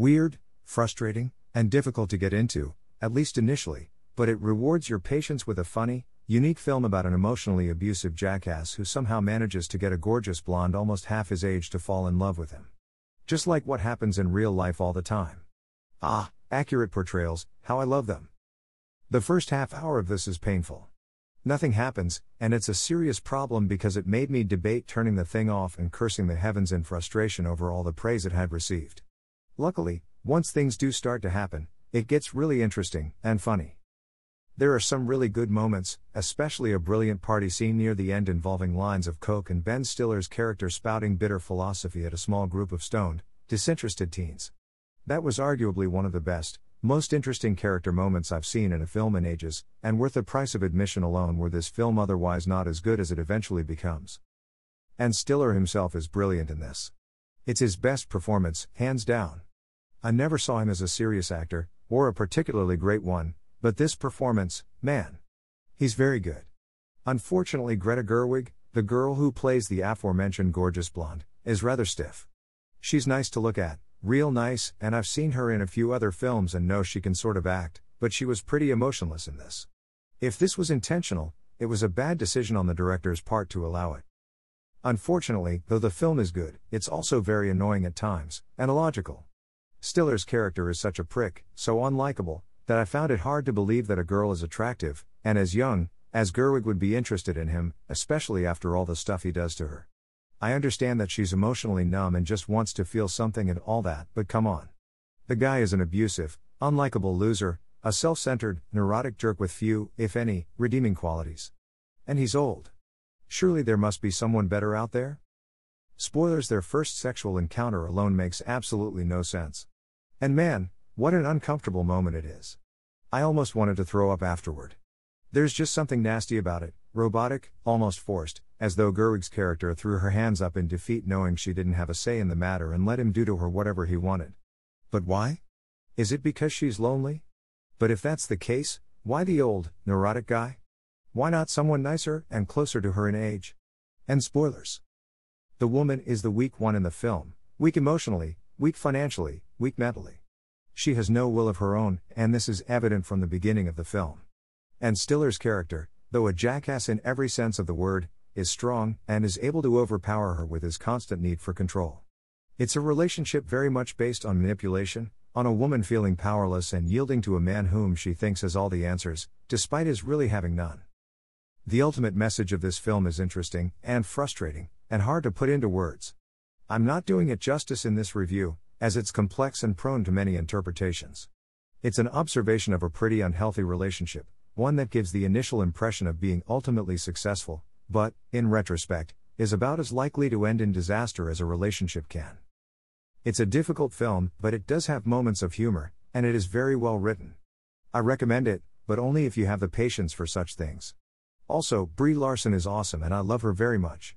Weird, frustrating, and difficult to get into, at least initially, but it rewards your patience with a funny, unique film about an emotionally abusive jackass who somehow manages to get a gorgeous blonde almost half his age to fall in love with him. Just like what happens in real life all the time. Ah, accurate portrayals, how I love them. The first half hour of this is painful. Nothing happens, and it's a serious problem because it made me debate turning the thing off and cursing the heavens in frustration over all the praise it had received. Luckily, once things do start to happen, it gets really interesting and funny. There are some really good moments, especially a brilliant party scene near the end involving lines of Coke and Ben Stiller's character spouting bitter philosophy at a small group of stoned, disinterested teens. That was arguably one of the best, most interesting character moments I've seen in a film in ages, and worth the price of admission alone were this film otherwise not as good as it eventually becomes. And Stiller himself is brilliant in this. It's his best performance, hands down. I never saw him as a serious actor, or a particularly great one, but this performance, man. He's very good. Unfortunately, Greta Gerwig, the girl who plays the aforementioned gorgeous blonde, is rather stiff. She's nice to look at, Real nice, and I've seen her in a few other films and know she can sort of act, but she was pretty emotionless in this. If this was intentional, it was a bad decision on the director's part to allow it. Unfortunately, though the film is good, it's also very annoying at times, and illogical. Stiller's character is such a prick, so unlikable, that I found it hard to believe that a girl as attractive, and as young, as Gerwig would be interested in him, especially after all the stuff he does to her. I understand that she's emotionally numb and just wants to feel something and all that, but come on. The guy is an abusive, unlikable loser, a self centered, neurotic jerk with few, if any, redeeming qualities. And he's old. Surely there must be someone better out there? Spoilers their first sexual encounter alone makes absolutely no sense. And man, what an uncomfortable moment it is. I almost wanted to throw up afterward. There's just something nasty about it, robotic, almost forced, as though Gerwig's character threw her hands up in defeat knowing she didn't have a say in the matter and let him do to her whatever he wanted. But why? Is it because she's lonely? But if that's the case, why the old, neurotic guy? Why not someone nicer and closer to her in age? And spoilers. The woman is the weak one in the film, weak emotionally, weak financially, weak mentally. She has no will of her own, and this is evident from the beginning of the film. And Stiller's character, though a jackass in every sense of the word, is strong and is able to overpower her with his constant need for control. It's a relationship very much based on manipulation, on a woman feeling powerless and yielding to a man whom she thinks has all the answers, despite his really having none. The ultimate message of this film is interesting and frustrating, and hard to put into words. I'm not doing it justice in this review, as it's complex and prone to many interpretations. It's an observation of a pretty unhealthy relationship, one that gives the initial impression of being ultimately successful, but, in retrospect, is about as likely to end in disaster as a relationship can. It's a difficult film, but it does have moments of humor, and it is very well written. I recommend it, but only if you have the patience for such things. Also, Brie Larson is awesome and I love her very much.